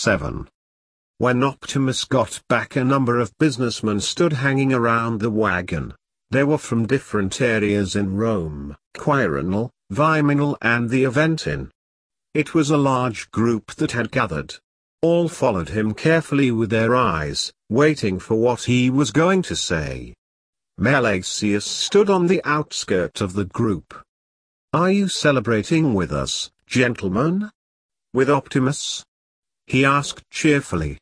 7. When Optimus got back a number of businessmen stood hanging around the wagon. They were from different areas in Rome, Quirinal, Viminal and the Aventin. It was a large group that had gathered. All followed him carefully with their eyes, waiting for what he was going to say. Melesius stood on the outskirt of the group. Are you celebrating with us, gentlemen? With Optimus? He asked cheerfully.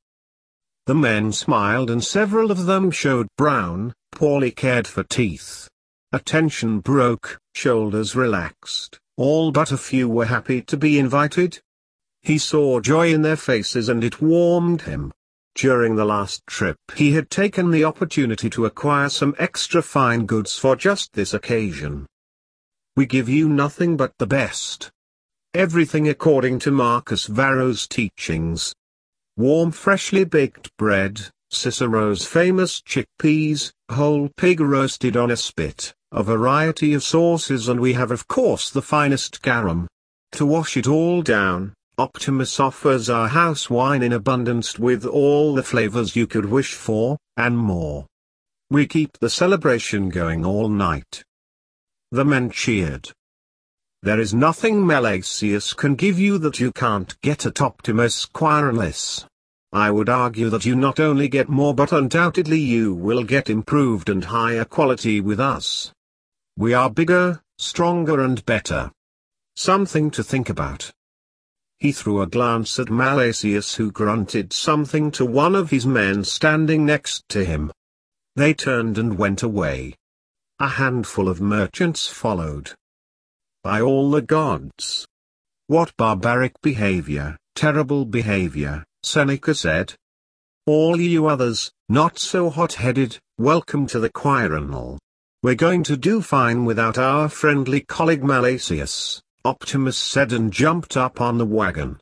The men smiled and several of them showed brown, poorly cared for teeth. Attention broke, shoulders relaxed, all but a few were happy to be invited. He saw joy in their faces and it warmed him. During the last trip he had taken the opportunity to acquire some extra fine goods for just this occasion. We give you nothing but the best. Everything according to Marcus Varro's teachings. Warm freshly baked bread, Cicero's famous chickpeas, whole pig roasted on a spit, a variety of sauces and we have of course the finest garum. To wash it all down, Optimus offers our house wine in abundance with all the flavors you could wish for, and more. We keep the celebration going all night. The men cheered. There is nothing Melesius can give you that you can't get at Optimus Quirinius. I would argue that you not only get more but undoubtedly you will get improved and higher quality with us. We are bigger, stronger and better. Something to think about. He threw a glance at Melesius who grunted something to one of his men standing next to him. They turned and went away. A handful of merchants followed. By all the gods! What barbaric behavior, terrible behavior, Seneca said. All you others, not so hot-headed, welcome to the Quirinal. We're going to do fine without our friendly colleague Melesius, Optimus said and jumped up on the wagon.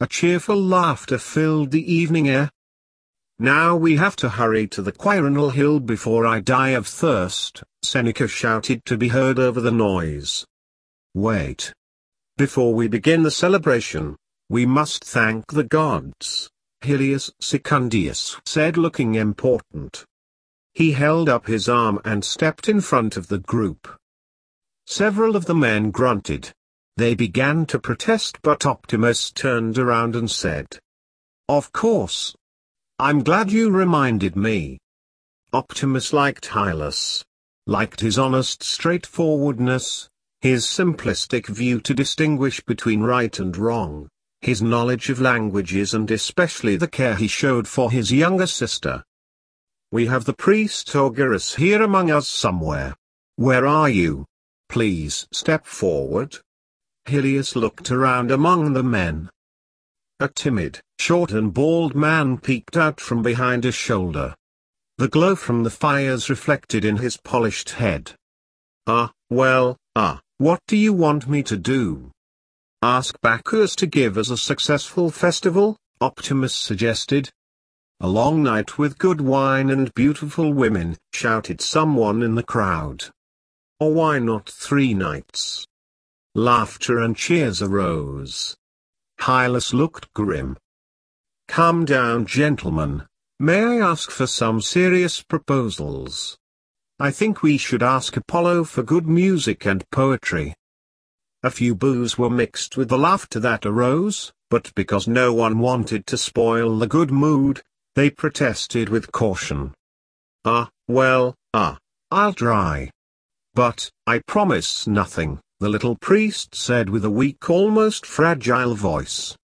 A cheerful laughter filled the evening air. Now we have to hurry to the Quirinal Hill before I die of thirst, Seneca shouted to be heard over the noise. Wait. Before we begin the celebration, we must thank the gods, Helius Secundius said looking important. He held up his arm and stepped in front of the group. Several of the men grunted. They began to protest but Optimus turned around and said. Of course. I'm glad you reminded me. Optimus liked Hylas. Liked his honest straightforwardness, his simplistic view to distinguish between right and wrong, his knowledge of languages and especially the care he showed for his younger sister. We have the priest Ogerus here among us somewhere. Where are you? Please step forward. Helios looked around among the men. A timid, short and bald man peeked out from behind a shoulder. The glow from the fires reflected in his polished head. Ah, well, ah, what do you want me to do? Ask Bacchus to give us a successful festival, Optimus suggested. A long night with good wine and beautiful women, shouted someone in the crowd. Or why not three nights? Laughter and cheers arose. Hylas looked grim. Calm down gentlemen, may I ask for some serious proposals? I think we should ask Apollo for good music and poetry. A few boos were mixed with the laughter that arose, but because no one wanted to spoil the good mood, they protested with caution. Ah, well, ah, I'll try. But, I promise nothing the little priest said with a weak almost fragile voice.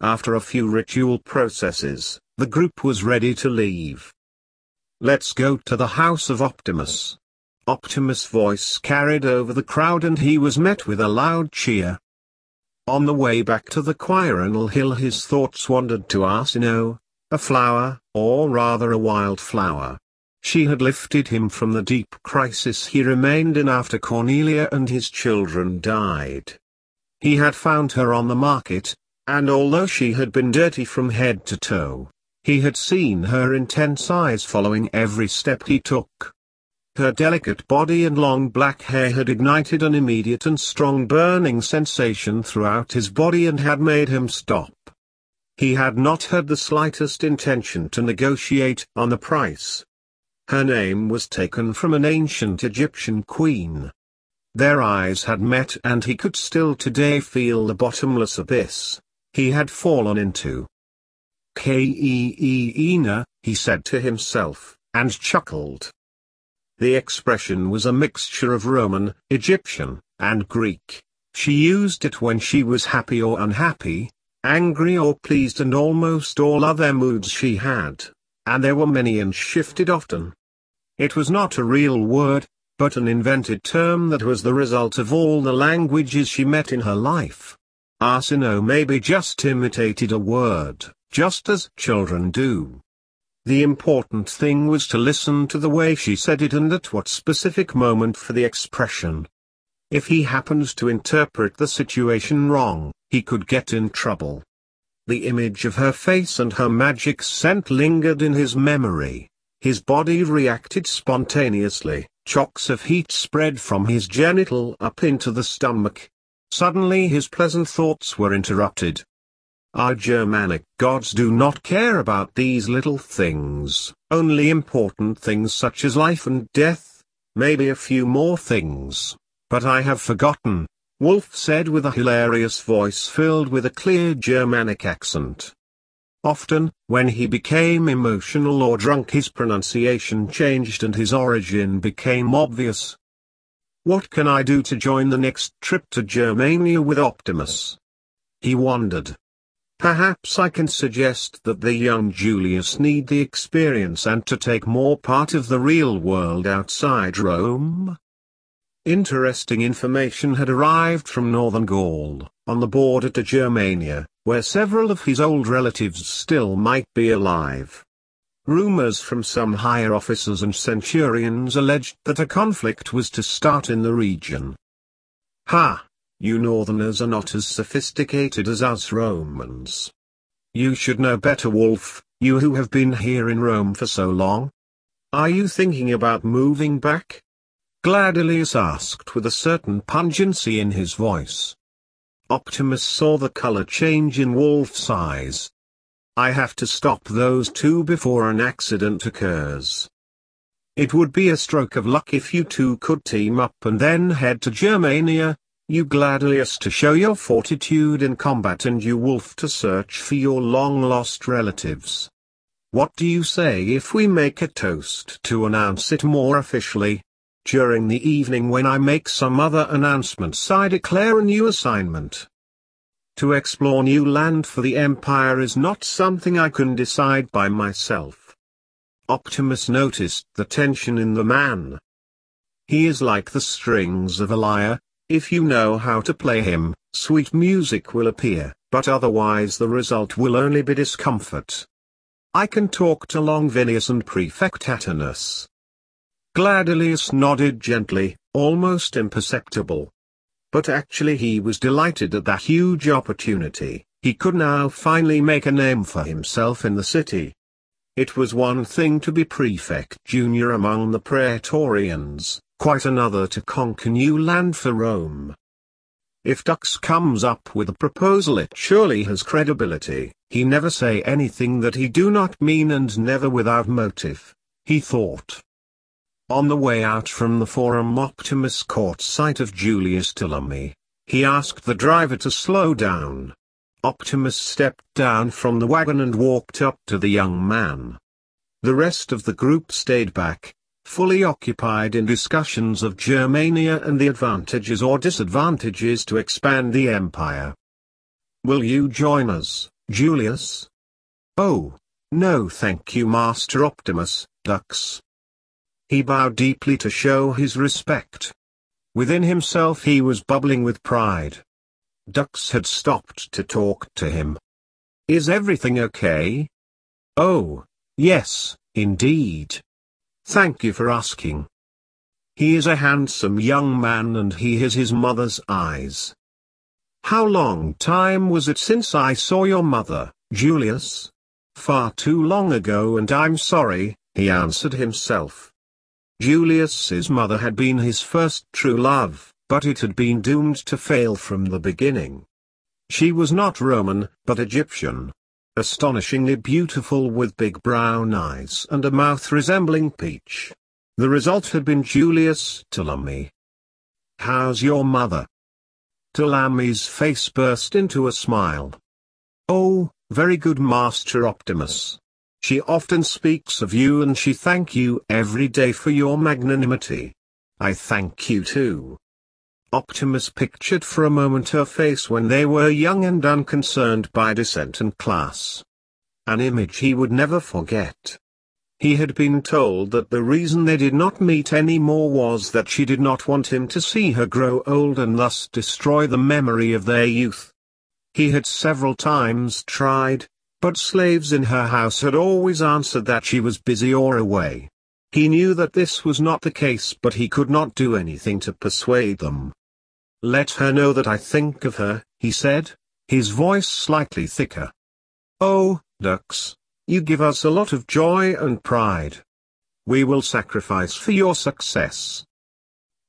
After a few ritual processes, the group was ready to leave. Let's go to the house of Optimus. Optimus' voice carried over the crowd and he was met with a loud cheer. On the way back to the Quirinal Hill his thoughts wandered to Arsinoe, a flower, or rather a wild flower. She had lifted him from the deep crisis he remained in after Cornelia and his children died. He had found her on the market, and although she had been dirty from head to toe, he had seen her intense eyes following every step he took. Her delicate body and long black hair had ignited an immediate and strong burning sensation throughout his body and had made him stop. He had not had the slightest intention to negotiate on the price. Her name was taken from an ancient Egyptian queen. Their eyes had met and he could still today feel the bottomless abyss he had fallen into. K-E-E-Ina, he said to himself, and chuckled. The expression was a mixture of Roman, Egyptian, and Greek. She used it when she was happy or unhappy, angry or pleased and almost all other moods she had, and there were many and shifted often. It was not a real word, but an invented term that was the result of all the languages she met in her life. Arsinoe maybe just imitated a word, just as children do. The important thing was to listen to the way she said it and at what specific moment for the expression. If he happened to interpret the situation wrong, he could get in trouble. The image of her face and her magic scent lingered in his memory. His body reacted spontaneously, chocks of heat spread from his genital up into the stomach. Suddenly his pleasant thoughts were interrupted. Our Germanic gods do not care about these little things, only important things such as life and death, maybe a few more things. But I have forgotten, Wolf said with a hilarious voice filled with a clear Germanic accent. Often, when he became emotional or drunk his pronunciation changed and his origin became obvious. What can I do to join the next trip to Germania with Optimus? He wondered. Perhaps I can suggest that the young Julius need the experience and to take more part of the real world outside Rome? Interesting information had arrived from northern Gaul, on the border to Germania, where several of his old relatives still might be alive. Rumors from some higher officers and centurions alleged that a conflict was to start in the region. Ha! You northerners are not as sophisticated as us Romans. You should know better Wolf, you who have been here in Rome for so long. Are you thinking about moving back? Gladilius asked with a certain pungency in his voice. Optimus saw the color change in Wolf's eyes. I have to stop those two before an accident occurs. It would be a stroke of luck if you two could team up and then head to Germania, you Gladilius to show your fortitude in combat and you Wolf to search for your long-lost relatives. What do you say if we make a toast to announce it more officially? During the evening when I make some other announcements I declare a new assignment. To explore new land for the Empire is not something I can decide by myself. Optimus noticed the tension in the man. He is like the strings of a lyre, if you know how to play him, sweet music will appear, but otherwise the result will only be discomfort. I can talk to Longvinius and Prefect Attinus. Gladilius nodded gently, almost imperceptible. But actually he was delighted at that huge opportunity, he could now finally make a name for himself in the city. It was one thing to be prefect junior among the praetorians, quite another to conquer new land for Rome. If Dux comes up with a proposal it surely has credibility, he never say anything that he do not mean and never without motive, he thought. On the way out from the Forum Optimus caught sight of Julius Ptolemy. He asked the driver to slow down. Optimus stepped down from the wagon and walked up to the young man. The rest of the group stayed back, fully occupied in discussions of Germania and the advantages or disadvantages to expand the empire. Will you join us, Julius? Oh, no thank you Master Optimus, Dux. He bowed deeply to show his respect. Within himself he was bubbling with pride. Dux had stopped to talk to him. Is everything okay? Oh, yes, indeed. Thank you for asking. He is a handsome young man and he has his mother's eyes. How long time was it since I saw your mother, Julius? Far too long ago and I'm sorry, he answered himself. Julius's mother had been his first true love, but it had been doomed to fail from the beginning. She was not Roman, but Egyptian. Astonishingly beautiful with big brown eyes and a mouth resembling peach. The result had been Julius Ptolemy. How's your mother? Ptolemy's face burst into a smile. Oh, very good Master Optimus. She often speaks of you and she thank you every day for your magnanimity. I thank you too. Optimus pictured for a moment her face when they were young and unconcerned by descent and class. An image he would never forget. He had been told that the reason they did not meet any more was that she did not want him to see her grow old and thus destroy the memory of their youth. He had several times tried, but slaves in her house had always answered that she was busy or away. He knew that this was not the case but he could not do anything to persuade them. Let her know that I think of her, he said, his voice slightly thicker. Oh, Dux, you give us a lot of joy and pride. We will sacrifice for your success.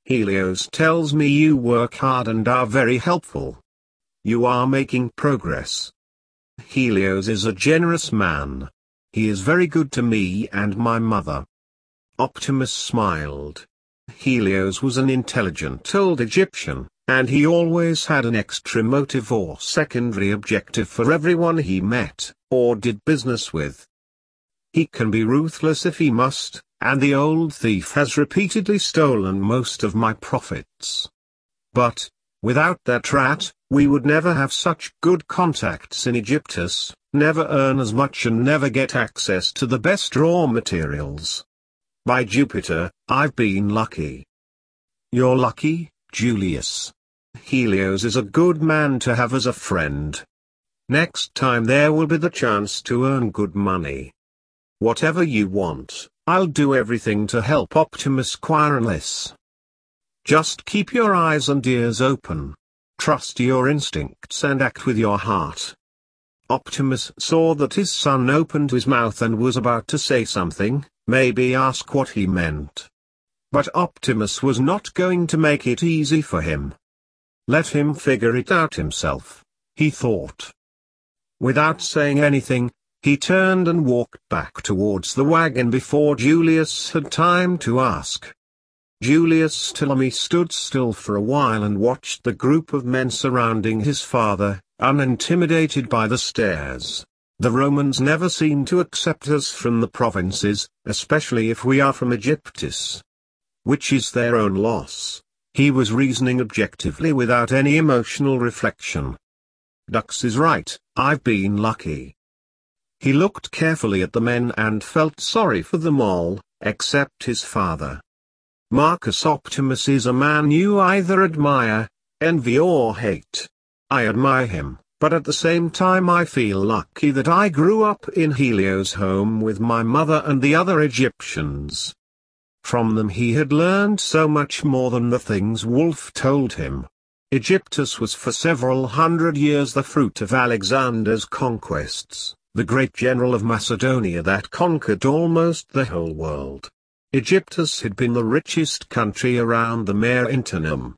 Helios tells me you work hard and are very helpful. You are making progress. Helios is a generous man. He is very good to me and my mother. Optimus smiled. Helios was an intelligent old Egyptian, and he always had an extra motive or secondary objective for everyone he met, or did business with. He can be ruthless if he must, and the old thief has repeatedly stolen most of my profits. But, without that rat, we would never have such good contacts in Egyptus, never earn as much and never get access to the best raw materials. By Jupiter, I've been lucky. You're lucky, Julius. Helios is a good man to have as a friend. Next time there will be the chance to earn good money. Whatever you want, I'll do everything to help Optimus Quirinius. Just keep your eyes and ears open. Trust your instincts and act with your heart. Optimus saw that his son opened his mouth and was about to say something, maybe ask what he meant. But Optimus was not going to make it easy for him. Let him figure it out himself, he thought. Without saying anything, he turned and walked back towards the wagon before Julius had time to ask. Julius Ptolemy stood still for a while and watched the group of men surrounding his father, unintimidated by the stares. The Romans never seem to accept us from the provinces, especially if we are from Egyptus. Which is their own loss. He was reasoning objectively without any emotional reflection. Dux is right, I've been lucky. He looked carefully at the men and felt sorry for them all, except his father. Marcus Optimus is a man you either admire, envy or hate. I admire him, but at the same time I feel lucky that I grew up in Helios' home with my mother and the other Egyptians. From them he had learned so much more than the things Wolf told him. Egyptus was for several hundred years the fruit of Alexander's conquests, the great general of Macedonia that conquered almost the whole world. Egyptus had been the richest country around the Mare Internum.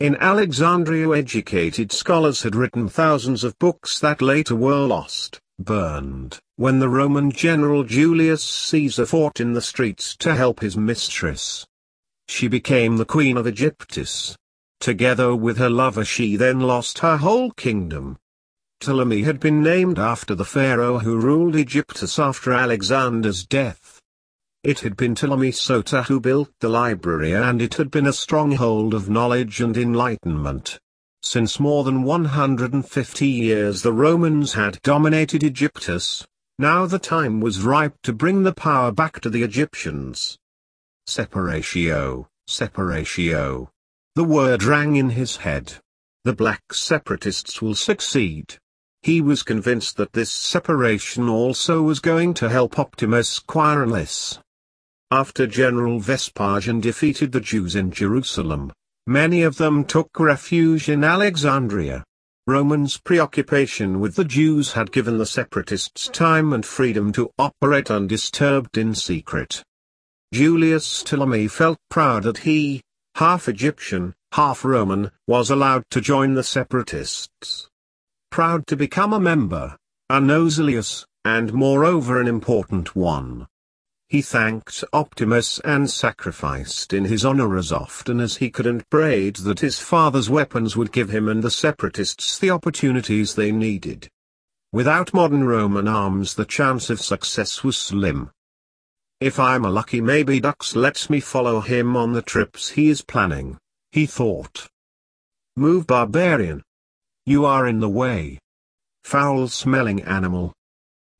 In Alexandria educated scholars had written thousands of books that later were lost, burned, when the Roman general Julius Caesar fought in the streets to help his mistress. She became the queen of Egyptus. Together with her lover she then lost her whole kingdom. Ptolemy had been named after the pharaoh who ruled Egyptus after Alexander's death. It had been Ptolemy Soter who built the library and it had been a stronghold of knowledge and enlightenment. Since more than 150 years the Romans had dominated Egyptus, now the time was ripe to bring the power back to the Egyptians. Separatio, separatio. The word rang in his head. The black separatists will succeed. He was convinced that this separation also was going to help Optimus Quirinius. After General Vespasian defeated the Jews in Jerusalem, many of them took refuge in Alexandria. Romans' preoccupation with the Jews had given the separatists time and freedom to operate undisturbed in secret. Julius Ptolemy felt proud that he, half Egyptian, half Roman, was allowed to join the separatists. Proud to become a member, a Nosalius, and moreover an important one. He thanked Optimus and sacrificed in his honor as often as he could and prayed that his father's weapons would give him and the separatists the opportunities they needed. Without modern Roman arms the chance of success was slim. If I'm a lucky maybe Dux lets me follow him on the trips he is planning, he thought. Move barbarian. You are in the way. Foul-smelling animal.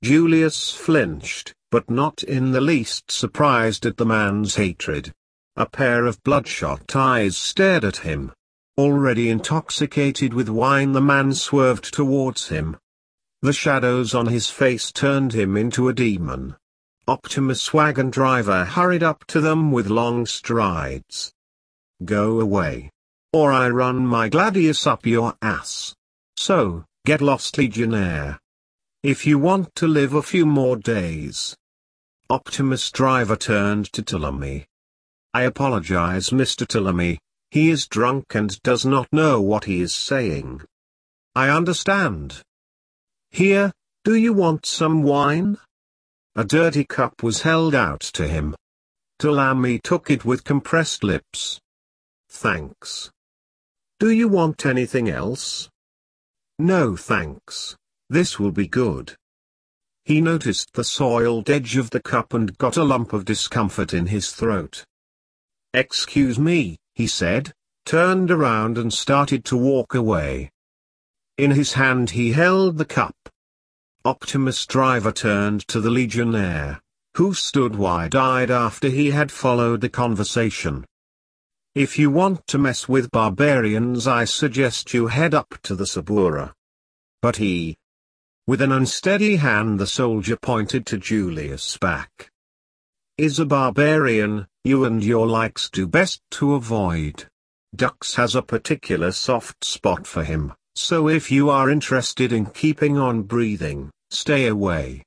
Julius flinched but not in the least surprised at the man's hatred. A pair of bloodshot eyes stared at him. Already intoxicated with wine the man swerved towards him. The shadows on his face turned him into a demon. Optimus wagon driver hurried up to them with long strides. Go away. Or I run my gladius up your ass. So, get lost legionnaire. If you want to live a few more days, Optimus Driver turned to Ptolemy. I apologize Mr. Ptolemy, he is drunk and does not know what he is saying. I understand. Here, do you want some wine? A dirty cup was held out to him. Ptolemy took it with compressed lips. Thanks. Do you want anything else? No thanks, this will be good. He noticed the soiled edge of the cup and got a lump of discomfort in his throat. Excuse me, he said, turned around and started to walk away. In his hand he held the cup. Optimus Driver turned to the Legionnaire, who stood wide-eyed after he had followed the conversation. If you want to mess with barbarians I suggest you head up to the Suburra. But he, with an unsteady hand the soldier pointed to Julius' back. Is a barbarian, you and your likes do best to avoid. Dux has a particular soft spot for him, so if you are interested in keeping on breathing, stay away.